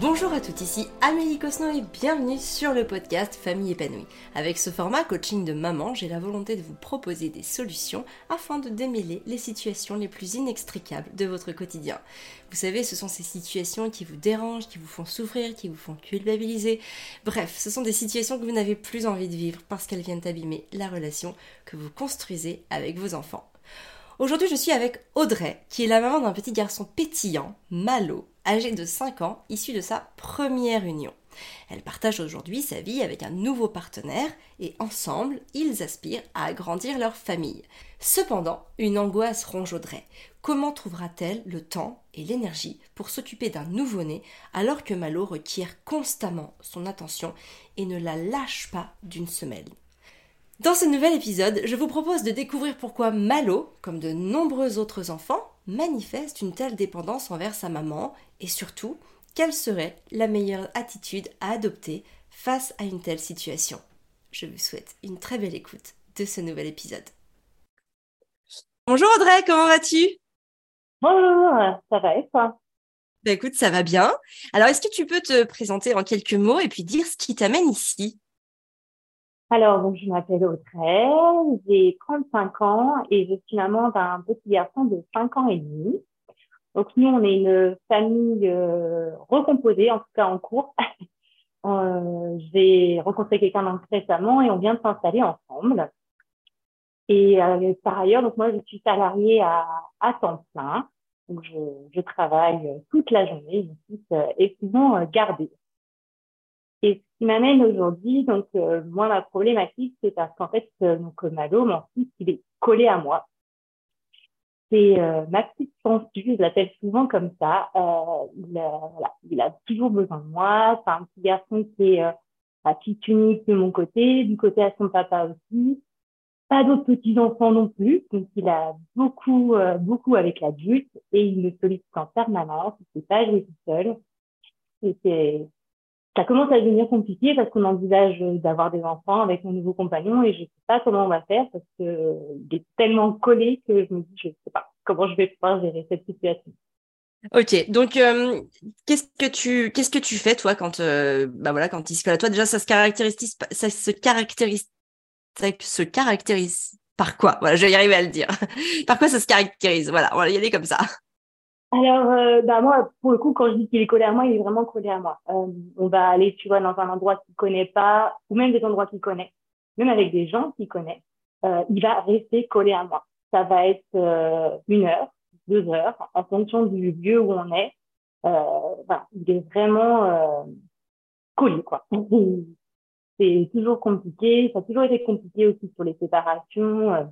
Bonjour à toutes, ici Amélie Cosno et bienvenue sur le podcast Famille épanouie. Avec ce format coaching de maman, j'ai la volonté de vous proposer des solutions afin de démêler les situations les plus inextricables de votre quotidien. Vous savez, ce sont ces situations qui vous dérangent, qui vous font souffrir, qui vous font culpabiliser. Bref, ce sont des situations que vous n'avez plus envie de vivre parce qu'elles viennent abîmer la relation que vous construisez avec vos enfants. Aujourd'hui, je suis avec Audrey, qui est la maman d'un petit garçon pétillant, Malo, âgé de 5 ans, issu de sa première union. Elle partage aujourd'hui sa vie avec un nouveau partenaire et ensemble, ils aspirent à agrandir leur famille. Cependant, une angoisse ronge Audrey. Comment trouvera-t-elle le temps et l'énergie pour s'occuper d'un nouveau-né alors que Malo requiert constamment son attention et ne la lâche pas d'une semelle Dans ce nouvel épisode, je vous propose de découvrir pourquoi Malo, comme de nombreux autres enfants, manifeste une telle dépendance envers sa maman et surtout, quelle serait la meilleure attitude à adopter face à une telle situation Je vous souhaite une très belle écoute de ce nouvel épisode. Bonjour Audrey, comment vas-tu? Bonjour, ça va et toi? Ben écoute, ça va bien. Alors, est-ce que tu peux te présenter en quelques mots et puis dire ce qui t'amène ici? Alors, donc, je m'appelle Audrey, j'ai 35 ans et je suis maman d'un petit garçon de 5 ans et demi. Donc nous, on est une famille euh, recomposée, en tout cas en cours. euh, J'ai rencontré quelqu'un récemment et on vient de s'installer ensemble. Et euh, par ailleurs, donc moi, je suis salariée à, à temps plein. Donc je, je travaille toute la journée, je suis euh, exclusivement euh, gardée. Et ce qui m'amène aujourd'hui, donc euh, moi, ma problématique, c'est parce qu'en fait, donc Malo, mon fils, il est collé à moi c'est euh, ma petite censure, je l'appelle souvent comme ça. Euh, il, a, toujours besoin de moi. C'est un petit garçon qui est euh, à petite unique de mon côté, du côté à son papa aussi. Pas d'autres petits enfants non plus, donc il a beaucoup, euh, beaucoup avec l'adulte et il me sollicite en permanence. Il ne sait pas jouer tout seul. Et c'est ça commence à devenir compliqué parce qu'on envisage d'avoir des enfants avec mon nouveau compagnon et je sais pas comment on va faire parce que il est tellement collé que je me dis je sais pas comment je vais pouvoir gérer cette situation. Ok, donc euh, qu'est-ce que tu qu'est-ce que tu fais toi quand euh, bah voilà quand il se colle à toi? Déjà ça se caractérise ça se caractérise ça se caractérise par quoi? Voilà je vais y arriver à le dire. Par quoi ça se caractérise? Voilà on va y aller comme ça alors, euh, bah moi, pour le coup, quand je dis qu'il est collé à moi, il est vraiment collé à moi. Euh, on va aller, tu vois, dans un endroit qu'il connaît pas, ou même des endroits qu'il connaît, même avec des gens qu'il connaît, euh, il va rester collé à moi. Ça va être euh, une heure, deux heures, en fonction du lieu où on est. Euh, il est vraiment euh, collé, quoi. C'est toujours compliqué. Ça a toujours été compliqué aussi sur les séparations,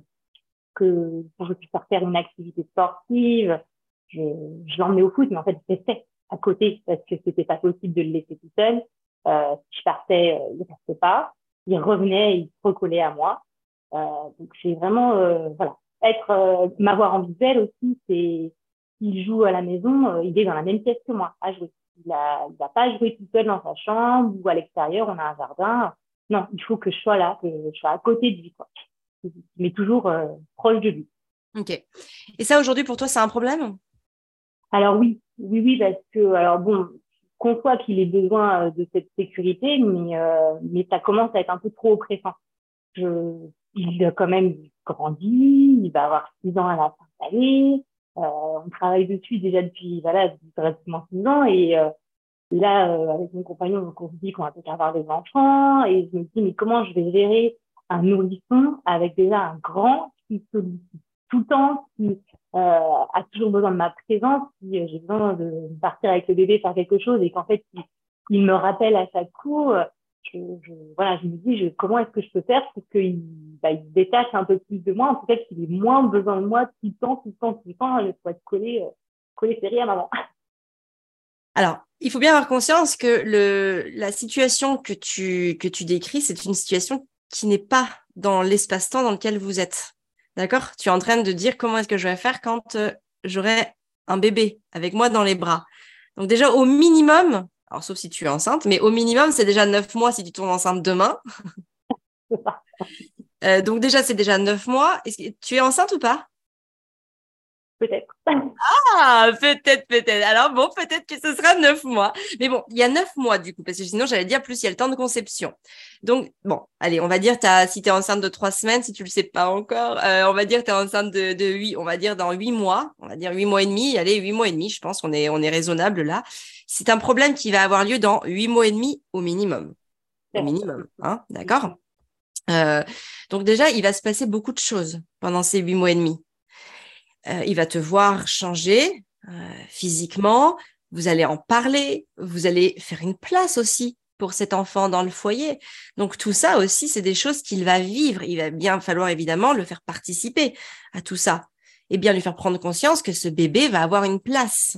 que pour que je puisse faire une activité sportive je, je l'emmenais au foot, mais en fait, je restais à côté parce que c'était pas possible de le laisser tout seul. Euh, je partais, euh, il restait pas. Il revenait, il se recollait à moi. Euh, donc, c'est vraiment, euh, voilà, être, euh, m'avoir en visuel aussi, c'est, il joue à la maison, euh, il est dans la même pièce que moi à jouer. Il a, il va pas jouer tout seul dans sa chambre ou à l'extérieur, on a un jardin. Non, il faut que je sois là, que je sois à côté de lui, quoi. Mais toujours proche de lui. Ok. Et ça, aujourd'hui, pour toi, c'est un problème? Alors oui, oui, oui, parce que alors bon, conçoit qu'il ait besoin euh, de cette sécurité, mais euh, mais ça commence à être un peu trop oppressant. Je, il a quand même grandi, il va avoir six ans à la fin d'année. Euh, on travaille dessus déjà depuis voilà pratiquement six ans et euh, là euh, avec mon compagnon on se dit qu'on va peut-être avoir des enfants et je me dis mais comment je vais gérer un nourrisson avec déjà un grand qui sollicite tout le temps, qui euh, a toujours besoin de ma présence, si j'ai besoin de partir avec le bébé faire quelque chose et qu'en fait il, me rappelle à chaque coup, euh, je, je, voilà, je me dis je, comment est-ce que je peux faire pour qu'il bah, il détache un peu plus de moi, en tout cas qu'il ait moins besoin de moi tout le temps, tout le temps, tout le temps, je sois collé, euh, collé serré à maman. Alors, il faut bien avoir conscience que le, la situation que tu, que tu décris, c'est une situation qui n'est pas dans l'espace-temps dans lequel vous êtes. D'accord? Tu es en train de dire comment est-ce que je vais faire quand euh, j'aurai un bébé avec moi dans les bras. Donc déjà, au minimum, alors sauf si tu es enceinte, mais au minimum, c'est déjà neuf mois si tu tombes enceinte demain. Euh, donc déjà, c'est déjà neuf mois. Est-ce que tu es enceinte ou pas? Peut-être. Ah, peut-être, peut-être. Alors bon, peut-être que ce sera neuf mois. Mais bon, il y a neuf mois du coup, parce que sinon j'allais dire plus il y a le temps de conception. Donc bon, allez, on va dire as, si tu es enceinte de trois semaines, si tu le sais pas encore, euh, on va dire tu es enceinte de, de huit, on va dire dans huit mois, on va dire huit mois et demi. Allez, huit mois et demi, je pense qu'on est, on est raisonnable là. C'est un problème qui va avoir lieu dans huit mois et demi au minimum. Au minimum, hein, d'accord? Euh, donc déjà, il va se passer beaucoup de choses pendant ces huit mois et demi. Euh, il va te voir changer euh, physiquement, vous allez en parler, vous allez faire une place aussi pour cet enfant dans le foyer. Donc tout ça aussi, c'est des choses qu'il va vivre. Il va bien falloir évidemment le faire participer à tout ça et bien lui faire prendre conscience que ce bébé va avoir une place.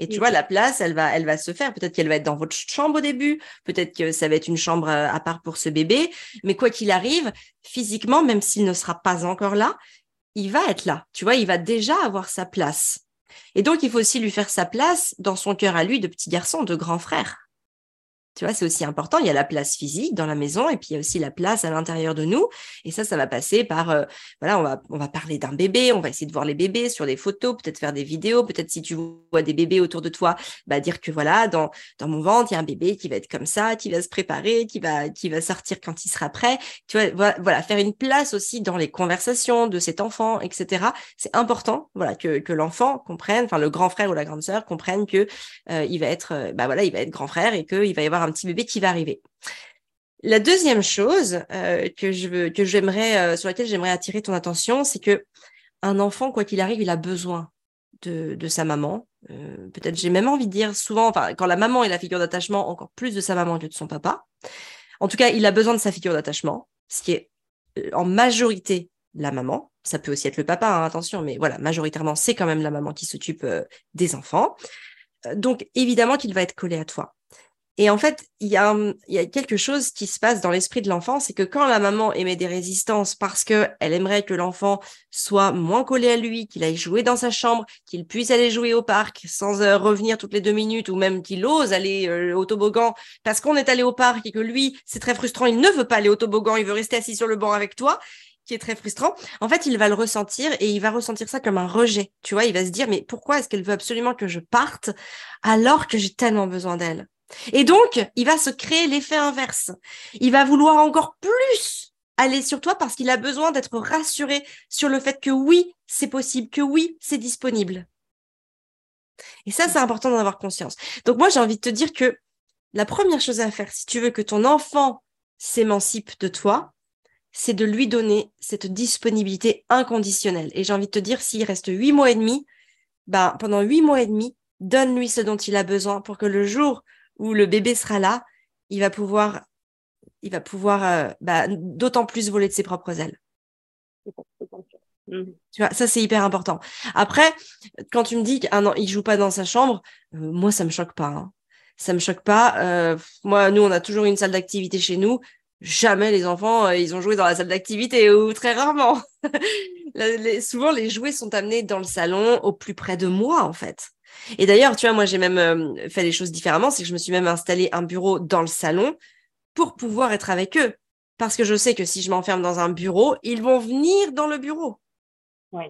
Et tu vois, la place, elle va, elle va se faire. Peut-être qu'elle va être dans votre chambre au début. Peut-être que ça va être une chambre euh, à part pour ce bébé. Mais quoi qu'il arrive, physiquement, même s'il ne sera pas encore là, il va être là. Tu vois, il va déjà avoir sa place. Et donc, il faut aussi lui faire sa place dans son cœur à lui de petit garçon, de grand frère. Tu vois, c'est aussi important. Il y a la place physique dans la maison et puis il y a aussi la place à l'intérieur de nous. Et ça, ça va passer par, euh, voilà, on va, on va parler d'un bébé, on va essayer de voir les bébés sur des photos, peut-être faire des vidéos, peut-être si tu vois des bébés autour de toi, bah, dire que voilà, dans, dans mon ventre, il y a un bébé qui va être comme ça, qui va se préparer, qui va, qui va sortir quand il sera prêt. Tu vois, voilà, faire une place aussi dans les conversations de cet enfant, etc. C'est important, voilà, que, que l'enfant comprenne, enfin, le grand frère ou la grande sœur comprenne que euh, il va être, euh, bah voilà, il va être grand frère et qu'il va y avoir un petit bébé qui va arriver. La deuxième chose euh, que je veux, que j'aimerais, euh, sur laquelle j'aimerais attirer ton attention, c'est que un enfant, quoi qu'il arrive, il a besoin de, de sa maman. Euh, peut-être, j'ai même envie de dire souvent, enfin, quand la maman est la figure d'attachement, encore plus de sa maman que de son papa. En tout cas, il a besoin de sa figure d'attachement, ce qui est en majorité la maman. Ça peut aussi être le papa, hein, attention, mais voilà, majoritairement, c'est quand même la maman qui s'occupe des enfants. Donc, évidemment qu'il va être collé à toi. Et en fait, il y, a, quelque chose qui se passe dans l'esprit de l'enfant, c'est que quand la maman émet des résistances parce qu'elle aimerait que l'enfant soit moins collé à lui, qu'il aille jouer dans sa chambre, qu'il puisse aller jouer au parc sans euh, revenir toutes les deux minutes, ou même qu'il ose aller euh, au toboggan parce qu'on est allé au parc et que lui, c'est très frustrant, il ne veut pas aller au toboggan, il veut rester assis sur le banc avec toi, qui est très frustrant. En fait, il va le ressentir et il va ressentir ça comme un rejet. Tu vois, il va se dire, mais pourquoi est-ce qu'elle veut absolument que je parte alors que j'ai tellement besoin d'elle? Et donc, il va se créer l'effet inverse. Il va vouloir encore plus aller sur toi parce qu'il a besoin d'être rassuré sur le fait que oui, c'est possible, que oui, c'est disponible. Et ça, c'est important d'en avoir conscience. Donc moi, j'ai envie de te dire que la première chose à faire, si tu veux que ton enfant s'émancipe de toi, c'est de lui donner cette disponibilité inconditionnelle. Et j'ai envie de te dire, s'il reste huit mois et demi, ben, pendant huit mois et demi, donne-lui ce dont il a besoin pour que le jour où le bébé sera là, il va pouvoir, il va pouvoir euh, bah, d'autant plus voler de ses propres ailes. Mhm. Tu vois, ça c'est hyper important. Après, quand tu me dis qu'un an, il joue pas dans sa chambre, euh, moi ça me choque pas. Hein. Ça me choque pas. Euh, moi, nous, on a toujours une salle d'activité chez nous. Jamais les enfants, ils ont joué dans la salle d'activité ou très rarement. souvent, les jouets sont amenés dans le salon au plus près de moi, en fait. Et d'ailleurs, tu vois, moi, j'ai même euh, fait les choses différemment. C'est que je me suis même installé un bureau dans le salon pour pouvoir être avec eux. Parce que je sais que si je m'enferme dans un bureau, ils vont venir dans le bureau. Oui.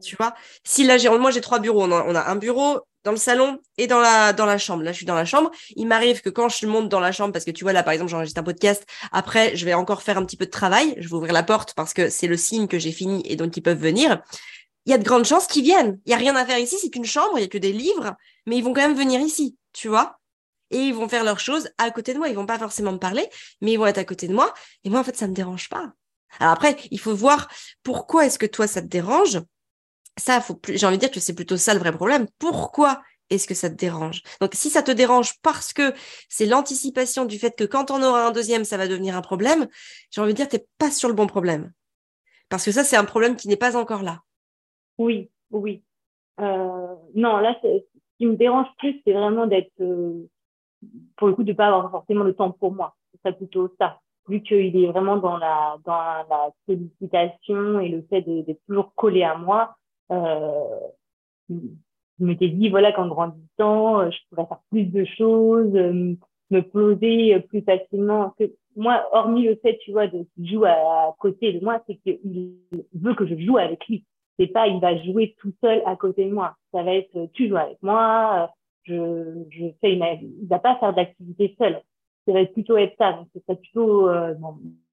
Tu vois? Si là, moi, j'ai trois bureaux. On a, un bureau dans le salon et dans la, dans la chambre. Là, je suis dans la chambre. Il m'arrive que quand je monte dans la chambre, parce que tu vois, là, par exemple, j'enregistre un podcast. Après, je vais encore faire un petit peu de travail. Je vais ouvrir la porte parce que c'est le signe que j'ai fini et donc ils peuvent venir il y a de grandes chances qu'ils viennent. Il y a rien à faire ici, c'est qu'une chambre, il y a que des livres, mais ils vont quand même venir ici, tu vois. Et ils vont faire leurs choses à côté de moi. Ils vont pas forcément me parler, mais ils vont être à côté de moi. Et moi, en fait, ça me dérange pas. Alors après, il faut voir pourquoi est-ce que toi, ça te dérange. Ça, j'ai envie de dire que c'est plutôt ça le vrai problème. Pourquoi est-ce que ça te dérange? Donc, si ça te dérange parce que c'est l'anticipation du fait que quand on aura un deuxième, ça va devenir un problème, j'ai envie de dire, t'es pas sur le bon problème. Parce que ça, c'est un problème qui n'est pas encore là. Oui, oui. Euh, non, là, ce qui me dérange plus, c'est vraiment d'être, euh, pour le coup, de pas avoir forcément le temps pour moi. C'est plutôt ça. Vu qu'il est vraiment dans la, dans la sollicitation et le fait d'être toujours collé à moi, euh, je m'étais dit, voilà, qu'en grandissant, euh, je pourrais faire plus de choses, euh, me poser plus facilement. Que moi, hormis le fait, tu vois, de qu'il joue à, à côté de moi, c'est qu'il veut que je joue avec lui c'est pas il va jouer tout seul à côté de moi. Ça va être tu joues avec moi, je, je fais une, il va pas faire d'activité seul. Ça va plutôt être ça. Donc, c'est plutôt, euh,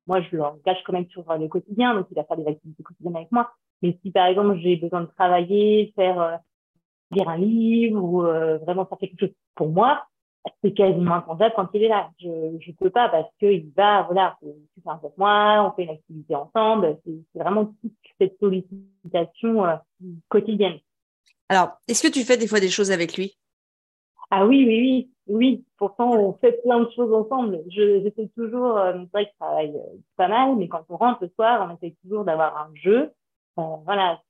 moi, je l'engage quand même sur le quotidien, donc il va faire des activités quotidiennes avec moi. Mais si, par exemple, j'ai besoin de travailler, faire, euh, lire un livre ou euh, vraiment faire quelque chose pour moi, c'est quasiment incontable quand il est là. Je je peux pas parce que il va voilà, tu fais avec moi, on fait une activité ensemble. C'est vraiment toute cette sollicitation euh, quotidienne. Alors, est-ce que tu fais des fois des choses avec lui? Ah oui, oui, oui, oui. Pourtant, on fait plein de choses ensemble. Je, j'essaie toujours, euh, c'est vrai que je travaille euh, pas mal, mais quand on rentre le soir, on essaie toujours d'avoir un jeu. Euh, voilà,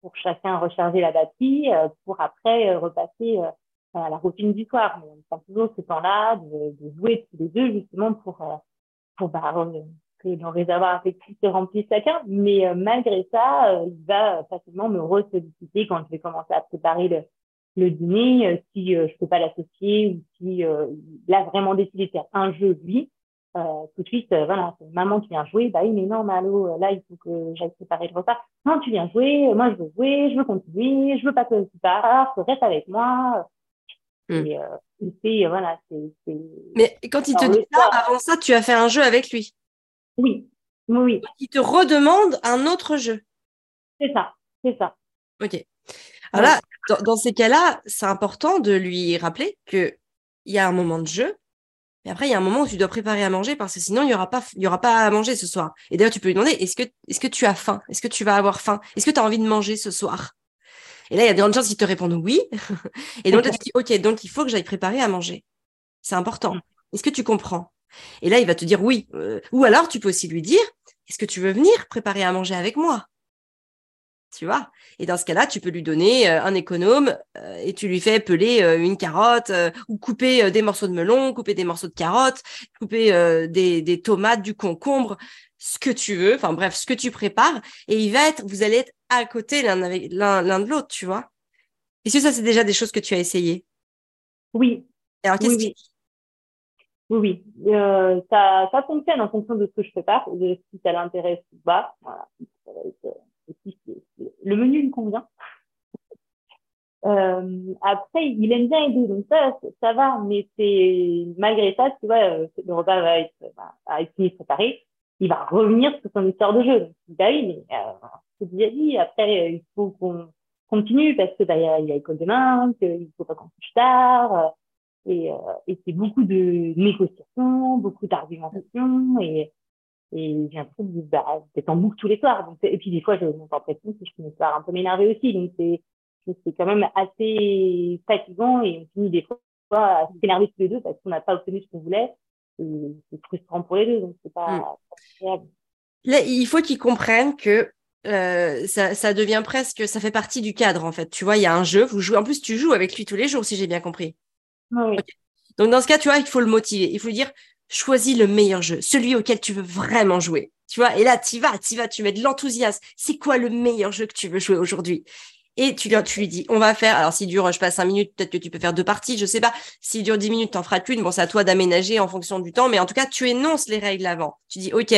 pour chacun recharger la batterie, euh, pour après repasser à la routine du soir. Mais on prend toujours ce temps-là de, de, jouer tous les deux, justement, pour, pour bah, que nos réservoirs affectifs se remplissent chacun. Mais malgré ça, il va facilement me ressolliciter quand je vais commencer à préparer le, le dîner, euh, si euh, je peux pas l'associer ou si euh, il a vraiment décidé de faire un jeu lui, euh, tout de suite, voilà, c'est maman qui vient jouer, bah oui, mais non, Malo, là, il faut que j'aille préparer le repas. Non, tu viens jouer, moi, je veux jouer, je veux continuer, je veux pas que tu partes, reste avec moi. Hmm. Et, voilà, c'est, Mais quand il te dit ça, avant ça, tu as fait un jeu avec lui. Oui, oui. Il te redemande un autre jeu. C'est ça, c'est ça. Ok. Alors là, dans, ces cas-là, c'est important de lui rappeler qu'il y a un moment de jeu, mais après, il y a un moment où tu dois préparer à manger parce que sinon, il n'y aura, pas, il y aura pas à manger ce soir. Et d'ailleurs, tu peux lui demander, est-ce que, est-ce que tu as faim? Est-ce que tu vas avoir faim? Est-ce que tu as envie de manger ce soir? Et là, il y a de grandes chances qu'il te répondent oui. Et donc, là, tu dis, OK, donc il faut que j'aille préparer à manger. C'est important. Mm. Est-ce que tu comprends? Et là, il va te dire oui. Euh, ou alors, tu peux aussi lui dire, est-ce que tu veux venir préparer à manger avec moi? Tu vois. Et dans ce cas-là, tu peux lui donner euh, un économe euh, et tu lui fais peler euh, une carotte ou couper des morceaux de melon, couper des morceaux de carottes, couper des, des, tomates, du concombre, ce que tu veux. Enfin bref, ce que tu prépares. Et il va être, vous allez être à côté l'un avec l'un de l'autre, tu vois. Est-ce que ça, c'est déjà des choses que tu as essayées? Oui. Alors qu'est-ce oui, oui. Oui, ça, ça fonctionne en fonction de ce que je prépare, de si ça l'intéresse ou pas. Voilà le menu lui convient. Euh, après, il aime bien aider, donc ça, ça va, mais c'est malgré ça, tu vois, euh, le repas va être, va être préparé, il va revenir sur son histoire de jeu. Donc, bah oui, mais euh, c'est déjà dit. Après, il faut qu'on continue parce que bah, il y a, y a école demain, qu'il faut pas qu'on couche tard, euh, et, euh, et c'est beaucoup de négociations, beaucoup d'argumentation, et et j'ai l'impression bah, d'être en boucle tous les soirs. Donc, et puis des fois, je monte en pression si je finis par un peu m'énerver aussi. Donc c'est c'est quand même assez fatigant et on finit des fois à s'énerver tous les deux parce qu'on n'a pas obtenu ce qu'on voulait. C'est frustrant pour les deux, donc c'est pas, mm. Là, il faut qu'ils comprennent que euh, ça, ça devient presque, ça fait partie du cadre en fait. Tu vois, il y a un jeu, vous jouez. En plus, tu joues avec lui tous les jours, si j'ai bien compris. Oui. Donc dans ce cas, tu vois, il faut le motiver. Il faut lui dire, choisis le meilleur jeu, celui auquel tu veux vraiment jouer. Tu vois, et là, tu vas, tu vas, tu mets de l'enthousiasme. C'est quoi le meilleur jeu que tu veux jouer aujourd'hui? Et tu, tu lui dis, on va faire, alors s'il dure, je passe cinq minutes, peut-être que tu peux faire deux parties, je sais pas. S'il dure dix minutes, t'en feras qu'une. Bon, c'est à toi d'aménager en fonction du temps, mais en tout cas, tu énonces les règles avant. Tu dis, OK,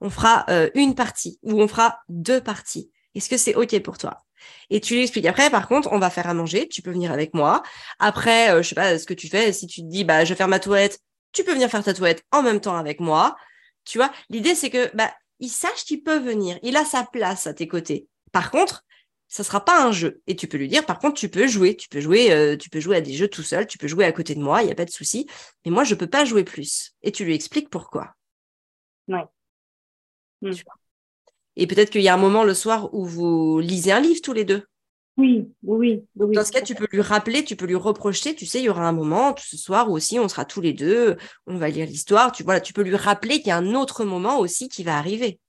on fera euh, une partie ou on fera deux parties. Est-ce que c'est OK pour toi? Et tu lui expliques. Après, par contre, on va faire à manger. Tu peux venir avec moi. Après, euh, je sais pas ce que tu fais. Si tu te dis, bah, je vais faire ma toilette, tu peux venir faire ta toilette en même temps avec moi. Tu vois, l'idée, c'est que bah, il sache qu'il peut venir. Il a sa place à tes côtés. Par contre, ça sera pas un jeu. Et tu peux lui dire, par contre, tu peux jouer. Tu peux jouer, euh, tu peux jouer à des jeux tout seul. Tu peux jouer à côté de moi. Il n'y a pas de souci. Mais moi, je peux pas jouer plus. Et tu lui expliques pourquoi. Ouais. Hmm. Et peut-être qu'il y a un moment le soir où vous lisez un livre tous les deux. Oui, oui, oui. Dans ce cas, tu peux lui rappeler, tu peux lui reprocher, tu sais, il y aura un moment ce soir où aussi on sera tous les deux, on va lire l'histoire, tu voilà, tu peux lui rappeler qu'il y a un autre moment aussi qui va arriver.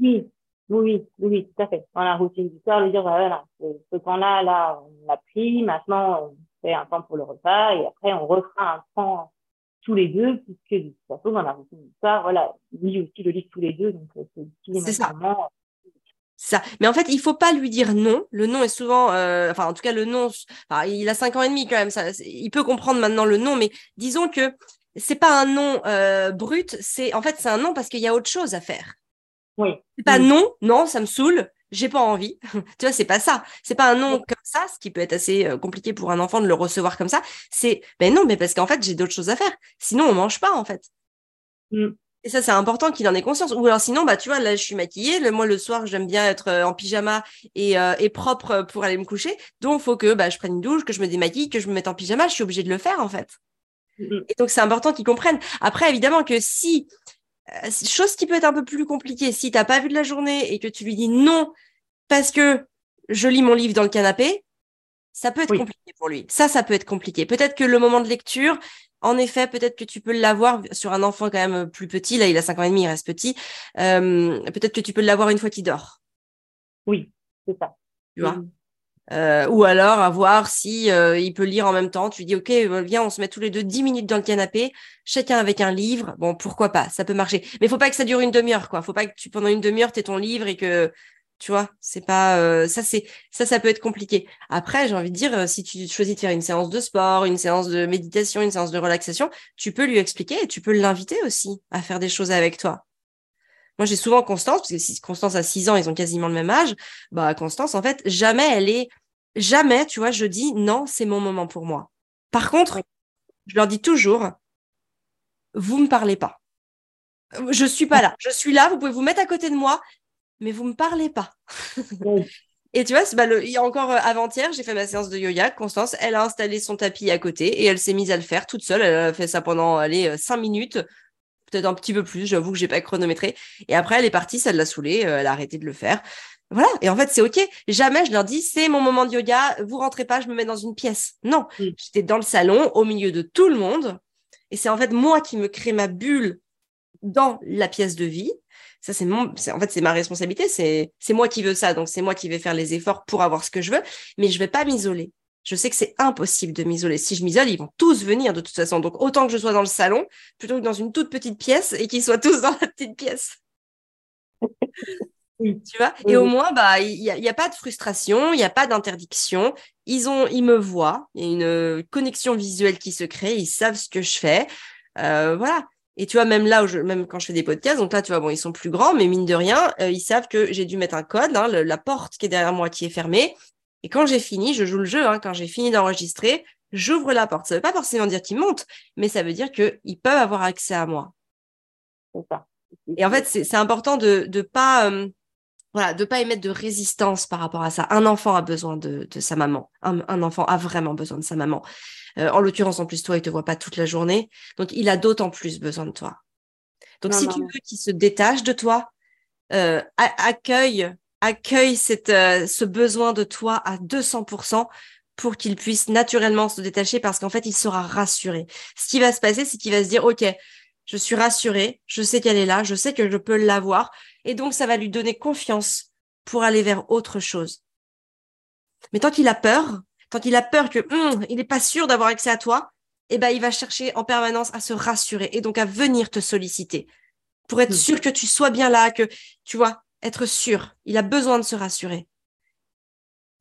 Oui, oui, oui, tout à fait. Dans la routine du soir, lui dire, voilà, ce temps-là, là, on l'a pris, maintenant, on fait un temps pour le repas, et après, on refera un temps tous les deux, puisque de toute façon, dans la routine du soir, voilà, lui aussi le lit tous les deux, donc c'est ça ça. Mais en fait, il faut pas lui dire non. Le non est souvent, euh, enfin, en tout cas, le non. il a cinq ans et demi quand même. Ça, il peut comprendre maintenant le non, mais disons que c'est pas un non euh, brut. C'est en fait, c'est un non parce qu'il y a autre chose à faire. Oui. C'est pas non, non, ça me saoule. j'ai pas envie. tu vois, c'est pas ça. C'est pas un non comme ça, ce qui peut être assez euh, compliqué pour un enfant de le recevoir comme ça. C'est, ben non, mais parce qu'en fait, j'ai d'autres choses à faire. Sinon, on mange pas, en fait. Mm. Et ça, c'est important qu'il en ait conscience. Ou alors sinon, bah, tu vois, là, je suis maquillée. Le, moi, le soir, j'aime bien être euh, en pyjama et, euh, et, propre pour aller me coucher. Donc, il faut que bah, je prenne une douche, que je me démaquille, que je me mette en pyjama. Je suis obligée de le faire, en fait. Et donc, c'est important qu'ils comprennent. Après, évidemment que si euh, chose qui peut être un peu plus compliquée, si t'as pas vu de la journée et que tu lui dis non parce que je lis mon livre dans le canapé, ça peut être compliqué pour lui. Ça, ça peut être compliqué. Peut-être que le moment de lecture, en effet, peut-être que tu peux l'avoir sur un enfant quand même plus petit. Là, il a 5 ans et demi, il reste petit. Euh, peut-être que tu peux l'avoir une fois qu'il dort. Oui, c'est ça. Tu vois? Euh, ou alors à voir si euh, il peut lire en même temps. Tu dis ok, euh, viens, on se met tous les deux 10 minutes dans le canapé, chacun avec un livre. Bon, pourquoi pas, ça peut marcher. Mais faut pas que ça dure une demi-heure, quoi. Faut pas que tu pendant une demi-heure t'aies ton livre et que tu vois, c'est pas ça, c'est ça, ça peut être compliqué. Après, j'ai envie de dire, si tu choisis de faire une séance de sport, une séance de méditation, une séance de relaxation, tu peux lui expliquer et tu peux l'inviter aussi à faire des choses avec toi. Moi, j'ai souvent Constance, parce que si Constance a 6 ans, ils ont quasiment le même âge. Bah, Constance, en fait, jamais elle est, jamais, tu vois, je dis non, c'est mon moment pour moi. Par contre, je leur dis toujours, vous me parlez pas. Je suis pas là. Je suis là, vous pouvez vous mettre à côté de moi, mais vous me parlez pas. Et tu vois, bah, le, il y a encore euh, avant-hier, j'ai fait ma séance de yoga. Constance, elle a installé son tapis à côté et elle s'est mise à le faire toute seule. Elle a fait ça pendant, allez, 5 euh, minutes peut-être un petit peu plus, j'avoue que j'ai pas chronométré. Et après, elle est partie, ça l'a saoulée, euh, elle a arrêté de le faire. Voilà. Et en fait, c'est OK. Jamais je leur dis, c'est mon moment de yoga, vous rentrez pas, je me mets dans une pièce. Non. J'étais dans le salon, au milieu de tout le monde. Et c'est en fait moi qui me crée ma bulle dans la pièce de vie. Ça, c'est mon, en fait, c'est ma responsabilité. C'est, c'est moi qui veux ça. Donc, c'est moi qui vais faire les efforts pour avoir ce que je veux. Mais je vais pas m'isoler je sais que c'est impossible de m'isoler. Si je m'isole, ils vont tous venir de toute façon. Donc autant que je sois dans le salon, plutôt que dans une toute petite pièce et qu'ils soient tous dans la petite pièce. tu vois? Et au moins, bah, il n'y a, y a, pas de frustration, il n'y a pas d'interdiction. Ils ont, ils me voient, il y a une connexion visuelle qui se crée, ils savent ce que je fais. Euh, voilà. Et tu vois, même là, où je, même quand je fais des podcasts, donc là, tu vois, bon, ils sont plus grands, mais mine de rien, euh, ils savent que j'ai dû mettre un code, hein, la porte qui est derrière moi qui est fermée. Et quand j'ai fini, je joue le jeu, hein, quand j'ai fini d'enregistrer, j'ouvre la porte. Ça ne veut pas forcément dire qu'ils montent, mais ça veut dire qu'ils peuvent avoir accès à moi. Et en fait, c'est important de ne pas, euh, voilà, de pas émettre de résistance par rapport à ça. Un enfant a besoin de, de sa maman. Un, enfant a vraiment besoin de sa maman. Euh, en l'occurrence, en plus, toi, il te voit pas toute la journée. Donc, il a d'autant plus besoin de toi. Donc, si tu veux qu'il se détache de toi, euh, accueille accueille cette, euh, ce besoin de toi à 200% pour qu'il puisse naturellement se détacher parce qu'en fait, il sera rassuré. Ce qui va se passer, c'est qu'il va se dire, OK, je suis rassuré, je sais qu'elle est là, je sais que je peux l'avoir. Et donc, ça va lui donner confiance pour aller vers autre chose. Mais tant qu'il a peur, tant qu'il a peur que hum, il n'est pas sûr d'avoir accès à toi, eh ben, il va chercher en permanence à se rassurer et donc à venir te solliciter pour être hmm. sûr que tu sois bien là, que tu vois, être sûr. Il a besoin de se rassurer.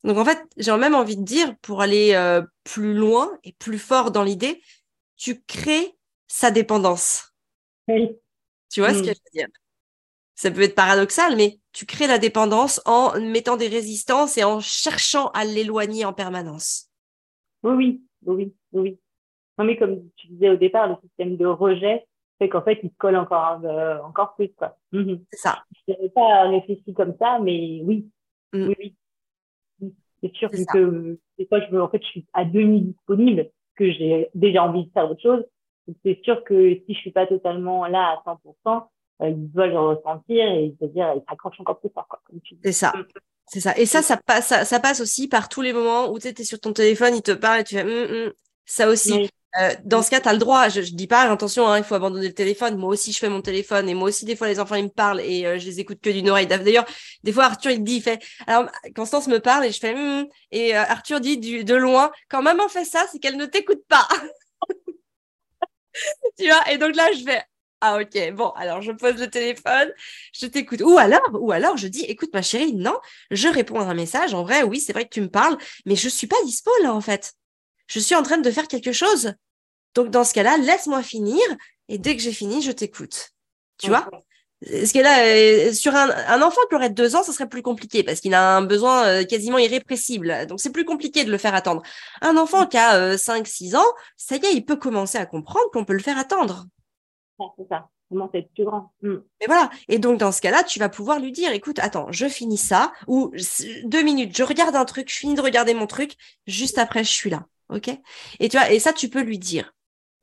Donc en fait, j'ai même envie de dire, pour aller euh, plus loin et plus fort dans l'idée, tu crées sa dépendance. Tu vois ce que mm. je veux dire? Ça peut être paradoxal, mais tu crées la dépendance en mettant des résistances et en cherchant à l'éloigner en permanence. Oui, oui, oui, oui. Non, mais comme tu disais au départ, le système de rejet, fait qu'en fait, il se colle encore, euh, encore plus, quoi. Mhm. C'est ça. Je n'avais pas réfléchi comme ça, mais oui. Mm. Oui, oui. C'est sûr que des fois, je, en fait, je suis à demi disponible, que j'ai déjà envie de faire autre chose. C'est sûr que si je suis pas totalement là à 100%, euh, ils doivent le ressentir et se dire, ils s'accrochent encore plus fort, quoi, C'est ça. C'est ça. Et ça, ça passe, ça, passe aussi par tous les moments où tu es sur ton téléphone, il te parle et tu fais, hum, hum. ça aussi. Euh, dans ce cas, tu as le droit. Je, je dis pas, attention, hein, il faut abandonner le téléphone. Moi aussi, je fais mon téléphone. Et moi aussi, des fois, les enfants, ils me parlent et euh, je les écoute que d'une oreille. D'ailleurs, des fois, Arthur, il dit, il fait... Alors, Constance me parle et je fais... Hum, et euh, Arthur dit du, de loin, quand maman fait ça, c'est qu'elle ne t'écoute pas. tu vois Et donc là, je fais... Ah ok, bon, alors je pose le téléphone, je t'écoute. Ou alors, ou alors je dis, écoute ma chérie, non, je réponds à un message. En vrai, oui, c'est vrai que tu me parles, mais je suis pas dispo là en fait. Je suis en train de faire quelque chose. Donc, dans ce cas-là, laisse-moi finir et dès que j'ai fini, je t'écoute. Tu vois? Ce que là, sur un, enfant qui aurait deux ans, ce serait plus compliqué parce qu'il a un besoin quasiment irrépressible. Donc, c'est plus compliqué de le faire attendre. Un enfant qui a 5, 6 ans, ça y est, il peut commencer à comprendre qu'on peut le faire attendre. c'est ça comment c'est plus grand. Mais hmm. voilà. Et donc, dans ce cas-là, tu vas pouvoir lui dire, écoute, attends, je finis ça, ou deux minutes, je regarde un truc, je finis de regarder mon truc, juste après, je suis là. OK? Et tu vois, et ça, tu peux lui dire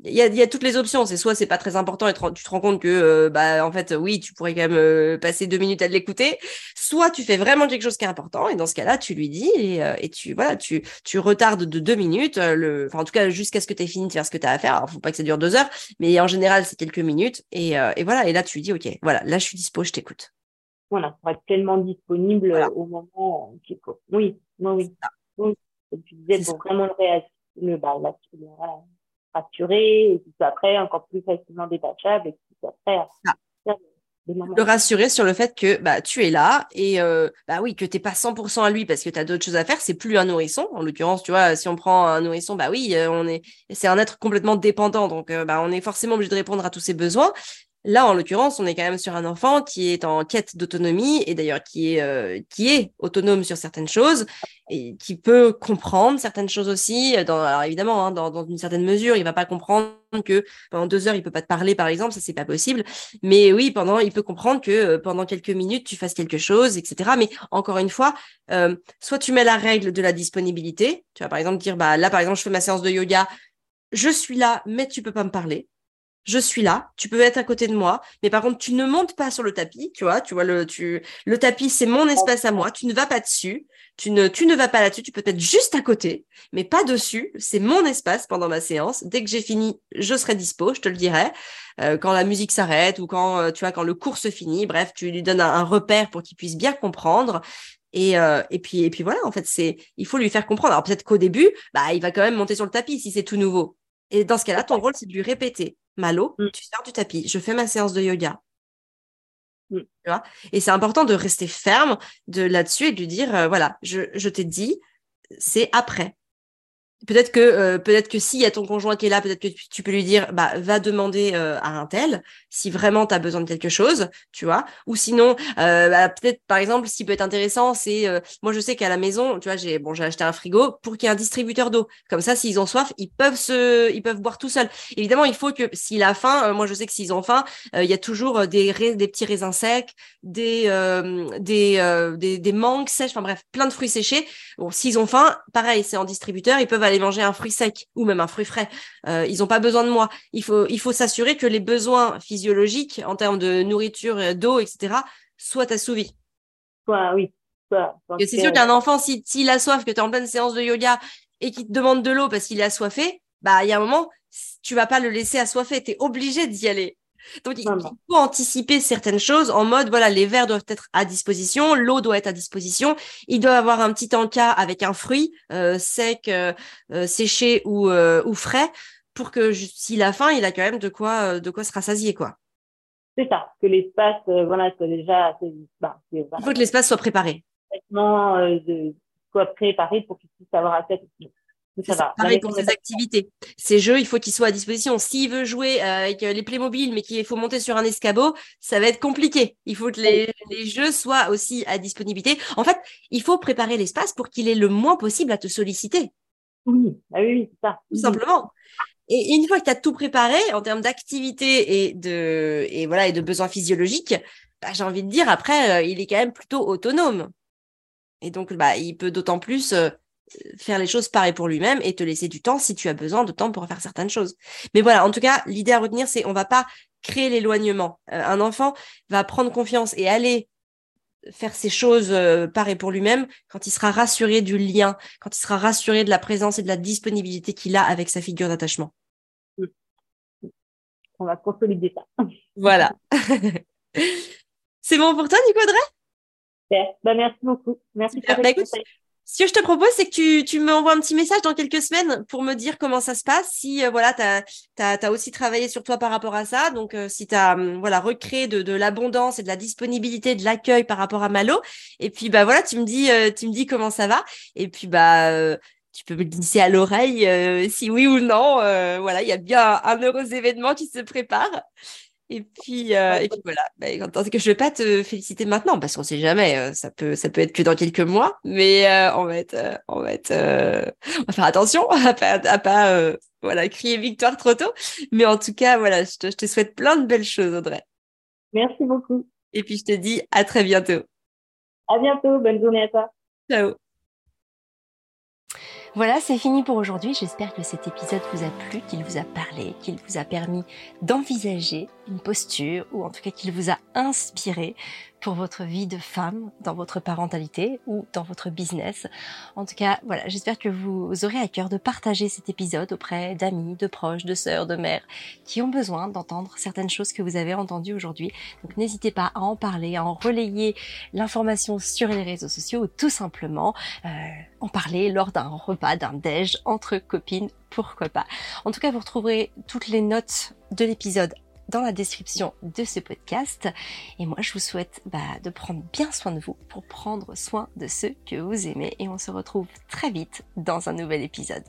il y, a, y a, toutes les options. C'est soit c'est pas très important et tu te rends compte que, euh, bah, en fait, oui, tu pourrais quand même euh, passer deux minutes à l'écouter. Soit tu fais vraiment quelque chose qui est important et dans ce cas-là, tu lui dis et, euh, et tu, voilà, tu, tu retardes de deux minutes, le, enfin, en tout cas, jusqu'à ce que tu aies fini de faire ce que tu as à faire. Alors, faut pas que ça dure deux heures, mais en général, c'est quelques minutes et, et voilà. Et là, tu lui dis, OK, voilà, là, je suis dispo, je t'écoute. Voilà, pour être tellement disponible au moment qui. Oui, oui, oui. Et tu disais, pour vraiment le le, bah, là, voilà rassurer et puis après encore plus facilement détachable et puis après ah. le rassurer sur le fait que bah, tu es là et euh, bah oui que tu n'es pas 100% à lui parce que tu as d'autres choses à faire c'est plus un nourrisson. En l'occurrence tu vois si on prend un nourrisson bah oui euh, on est c'est un être complètement dépendant. Donc euh, bah on est forcément obligé de répondre à tous ses besoins Là, en l'occurrence, on est quand même sur un enfant qui est en quête d'autonomie et d'ailleurs qui est euh, autonome sur certaines choses et qui peut comprendre certaines choses aussi. Alors évidemment, hein, dans, une certaine mesure, il va pas comprendre que pendant deux heures il peut pas te parler, par exemple, ça c'est pas possible. Mais oui, il peut comprendre que euh, pendant quelques minutes tu fasses quelque chose, etc. Mais encore une fois, euh, soit tu mets la règle de la disponibilité. Tu vas par exemple dire bah là par exemple je fais ma séance de yoga, je suis là, mais tu peux pas me parler je suis là, tu peux être à côté de moi, mais par contre, tu ne montes pas sur le tapis, tu vois, tu vois, le, tu, le tapis, c'est mon espace à moi, tu ne vas pas dessus, tu ne, tu ne vas pas là-dessus, tu peux être juste à côté, mais pas dessus, c'est mon espace pendant ma séance. Dès que j'ai fini, je serai dispo, je te le dirai, euh, quand la musique s'arrête ou quand, euh, tu vois, quand le cours se finit, bref, tu lui donnes un, repère pour qu'il puisse bien comprendre. Et, euh, et puis et puis voilà en fait c'est il faut lui faire comprendre alors peut-être qu'au début bah il va quand même monter sur le tapis si c'est tout nouveau et dans ce cas-là ton rôle c'est de lui répéter Malo, mm. tu sors du tapis, je fais ma séance de yoga. Mm. Tu vois? Et c'est important de rester ferme de là-dessus et de lui dire, euh, voilà, je, je t'ai dit, c'est après. Peut-être que euh, peut-être que s'il y a ton conjoint qui est là, peut-être que tu, peux lui dire bah va demander euh, à un tel si vraiment tu as besoin de quelque chose, tu vois. Ou sinon euh, bah, peut-être par exemple ce qui peut être intéressant c'est moi je sais qu'à la maison, tu vois, j'ai bon j'ai acheté un frigo pour qu'il y ait un distributeur d'eau. Comme ça s'ils ont soif, ils peuvent se ils peuvent boire tout seuls. Évidemment, il faut que s'il a faim, moi je sais que s'ils ont faim, il y a toujours des des petits raisins secs, des des, des des mangues sèches, enfin bref, plein de fruits séchés. Bon, s'ils ont faim, pareil, c'est en distributeur, ils peuvent aller manger un fruit sec ou même un fruit frais. Euh, ils n'ont pas besoin de moi. Il faut, il faut s'assurer que les besoins physiologiques en termes de nourriture, euh, d'eau, etc., soient assouvis. oui. C'est sûr qu'un enfant, s'il si, a soif, que tu es en pleine séance de yoga et qu'il te demande de l'eau parce qu'il est assoiffé, bah il y a un moment, tu vas pas le laisser assoiffé. Tu es obligé d'y aller. Donc, il faut anticiper certaines choses en mode, voilà, les verres doivent être à disposition, l'eau doit être à disposition, il doit avoir un petit encas avec un fruit euh, sec, euh, euh, séché ou, ou frais, pour que s'il a faim, il a quand même de quoi, de quoi se rassasier, quoi. C'est ça, que l'espace, voilà, soit déjà bah, Il faut que l'espace soit préparé. soit préparé pour qu'il puisse avoir assez ça Pareil pour ses activités. Ces jeux, il faut qu'ils soient à disposition. S'il veut jouer euh, avec euh, les Playmobil, mais qu'il faut monter sur un escabeau, ça va être compliqué. Il faut que les, jeux soient aussi à disponibilité. En fait, il faut préparer l'espace pour qu'il ait le moins possible à te solliciter. Oui, ah oui, c'est ça. Tout simplement. Et une fois que tu as tout préparé en termes d'activité et de et voilà et de besoins physiologiques, bah, j'ai envie de dire après, euh, il est quand même plutôt autonome. Et donc, bah, il peut d'autant plus faire les choses pareil pour lui-même et te laisser du temps si tu as besoin de temps pour faire certaines choses. Mais voilà, en tout cas, l'idée à retenir, c'est on va pas créer l'éloignement. Euh, un enfant va prendre confiance et aller faire ces choses euh, pareil pour lui-même quand il sera rassuré du lien, quand il sera rassuré de la présence et de la disponibilité qu'il a avec sa figure d'attachement. On va consolider ça. Voilà. c'est bon pour toi, Nico Audrey? Bah, Merci beaucoup. Merci pour bah, ce que je te propose, c'est que tu, tu m'envoies un petit message dans quelques semaines pour me dire comment ça se passe. Si euh, voilà, tu as, aussi travaillé sur toi par rapport à ça. Donc, euh, si tu as hum, voilà, recréé de, de l'abondance et de la disponibilité, de l'accueil par rapport à Malo. Et puis, bah voilà, tu me dis, euh, tu me dis comment ça va. Et puis, bah, tu peux me glisser à l'oreille si oui ou non. voilà, il y a bien un heureux événement qui se prépare. Et puis, euh, et puis voilà. Bah, que je vais pas te féliciter maintenant parce qu'on sait jamais. Euh, ça peut, ça peut être que dans quelques mois, mais euh, on va être, on va être, on va faire attention à pas, à pas, voilà, crier victoire trop tôt. Mais en tout cas, voilà, je te, je te souhaite plein de belles choses, Audrey. Merci beaucoup. Et puis je te dis à très bientôt. À bientôt. Bonne journée à toi. Ciao. Voilà, c'est fini pour aujourd'hui. J'espère que cet épisode vous a plu, qu'il vous a parlé, qu'il vous a permis d'envisager une posture ou en tout cas qu'il vous a inspiré pour votre vie de femme, dans votre parentalité ou dans votre business. En tout cas, voilà, j'espère que vous aurez à cœur de partager cet épisode auprès d'amis, de proches, de sœurs, de mères qui ont besoin d'entendre certaines choses que vous avez entendues aujourd'hui. Donc n'hésitez pas à en parler, à en relayer l'information sur les réseaux sociaux ou tout simplement euh, en parler lors d'un repas, d'un déj entre copines pourquoi pas. En tout cas, vous retrouverez toutes les notes de l'épisode dans la description de ce podcast. Et moi, je vous souhaite bah, de prendre bien soin de vous pour prendre soin de ceux que vous aimez. Et on se retrouve très vite dans un nouvel épisode.